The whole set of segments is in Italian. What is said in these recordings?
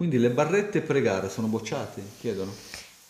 Quindi le barrette pre-gara sono bocciate, chiedono.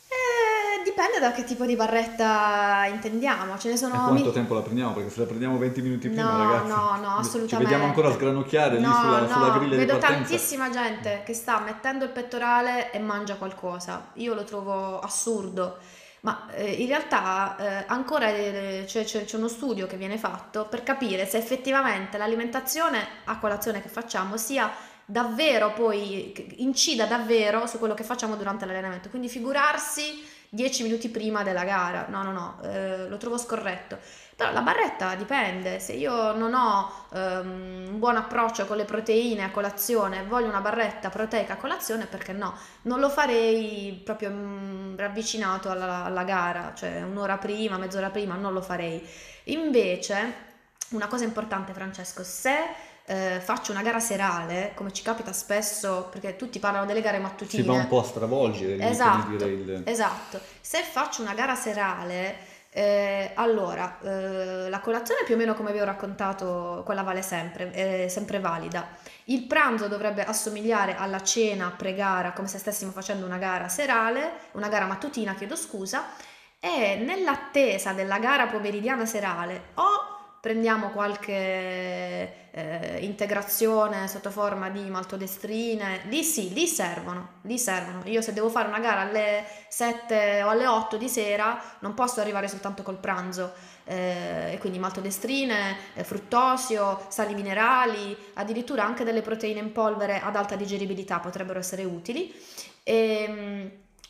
Eh, dipende da che tipo di barretta intendiamo. Ce ne E sono. quanto mi- tempo la prendiamo? Perché se la prendiamo 20 minuti prima, No, ragazzi, no, no, ci assolutamente. vediamo ancora sgranocchiare lì No, sulla, sulla no, griglia di vedo tantissima gente che sta mettendo il pettorale e mangia qualcosa. Io lo trovo assurdo. Ma eh, in realtà eh, ancora eh, c'è, c'è- c'è uno studio che viene fatto per capire se effettivamente l'alimentazione a colazione che facciamo sia davvero poi, incida davvero su quello che facciamo durante l'allenamento. Quindi figurarsi 10 minuti prima della gara. No, no, no, eh, lo trovo scorretto. Però la barretta dipende, se io non ho ehm, un buon approccio con le proteine a colazione, voglio una barretta proteica a colazione, perché no? Non lo farei proprio mm, ravvicinato alla, alla gara, cioè un'ora prima, mezz'ora prima, non lo farei. Invece, una cosa importante, Francesco, se eh, faccio una gara serale, come ci capita spesso, perché tutti parlano delle gare mattutine. Si va un po' a stravolgere, Esatto, il... esatto. Se faccio una gara serale, eh, allora eh, la colazione più o meno come vi ho raccontato, quella vale sempre, è sempre valida. Il pranzo dovrebbe assomigliare alla cena pre-gara, come se stessimo facendo una gara serale, una gara mattutina, chiedo scusa, e nell'attesa della gara pomeridiana serale o prendiamo qualche eh, integrazione sotto forma di maltodestrine, lì sì, lì servono, lì servono. Io se devo fare una gara alle 7 o alle 8 di sera non posso arrivare soltanto col pranzo, eh, quindi maltodestrine, eh, fruttosio, sali minerali, addirittura anche delle proteine in polvere ad alta digeribilità potrebbero essere utili. Ehm,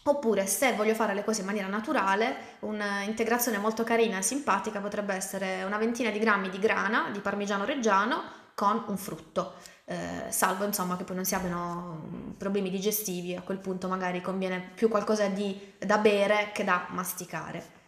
Oppure se voglio fare le cose in maniera naturale, un'integrazione molto carina e simpatica potrebbe essere una ventina di grammi di grana di parmigiano reggiano con un frutto, eh, salvo insomma che poi non si abbiano mm, problemi digestivi, a quel punto magari conviene più qualcosa di, da bere che da masticare.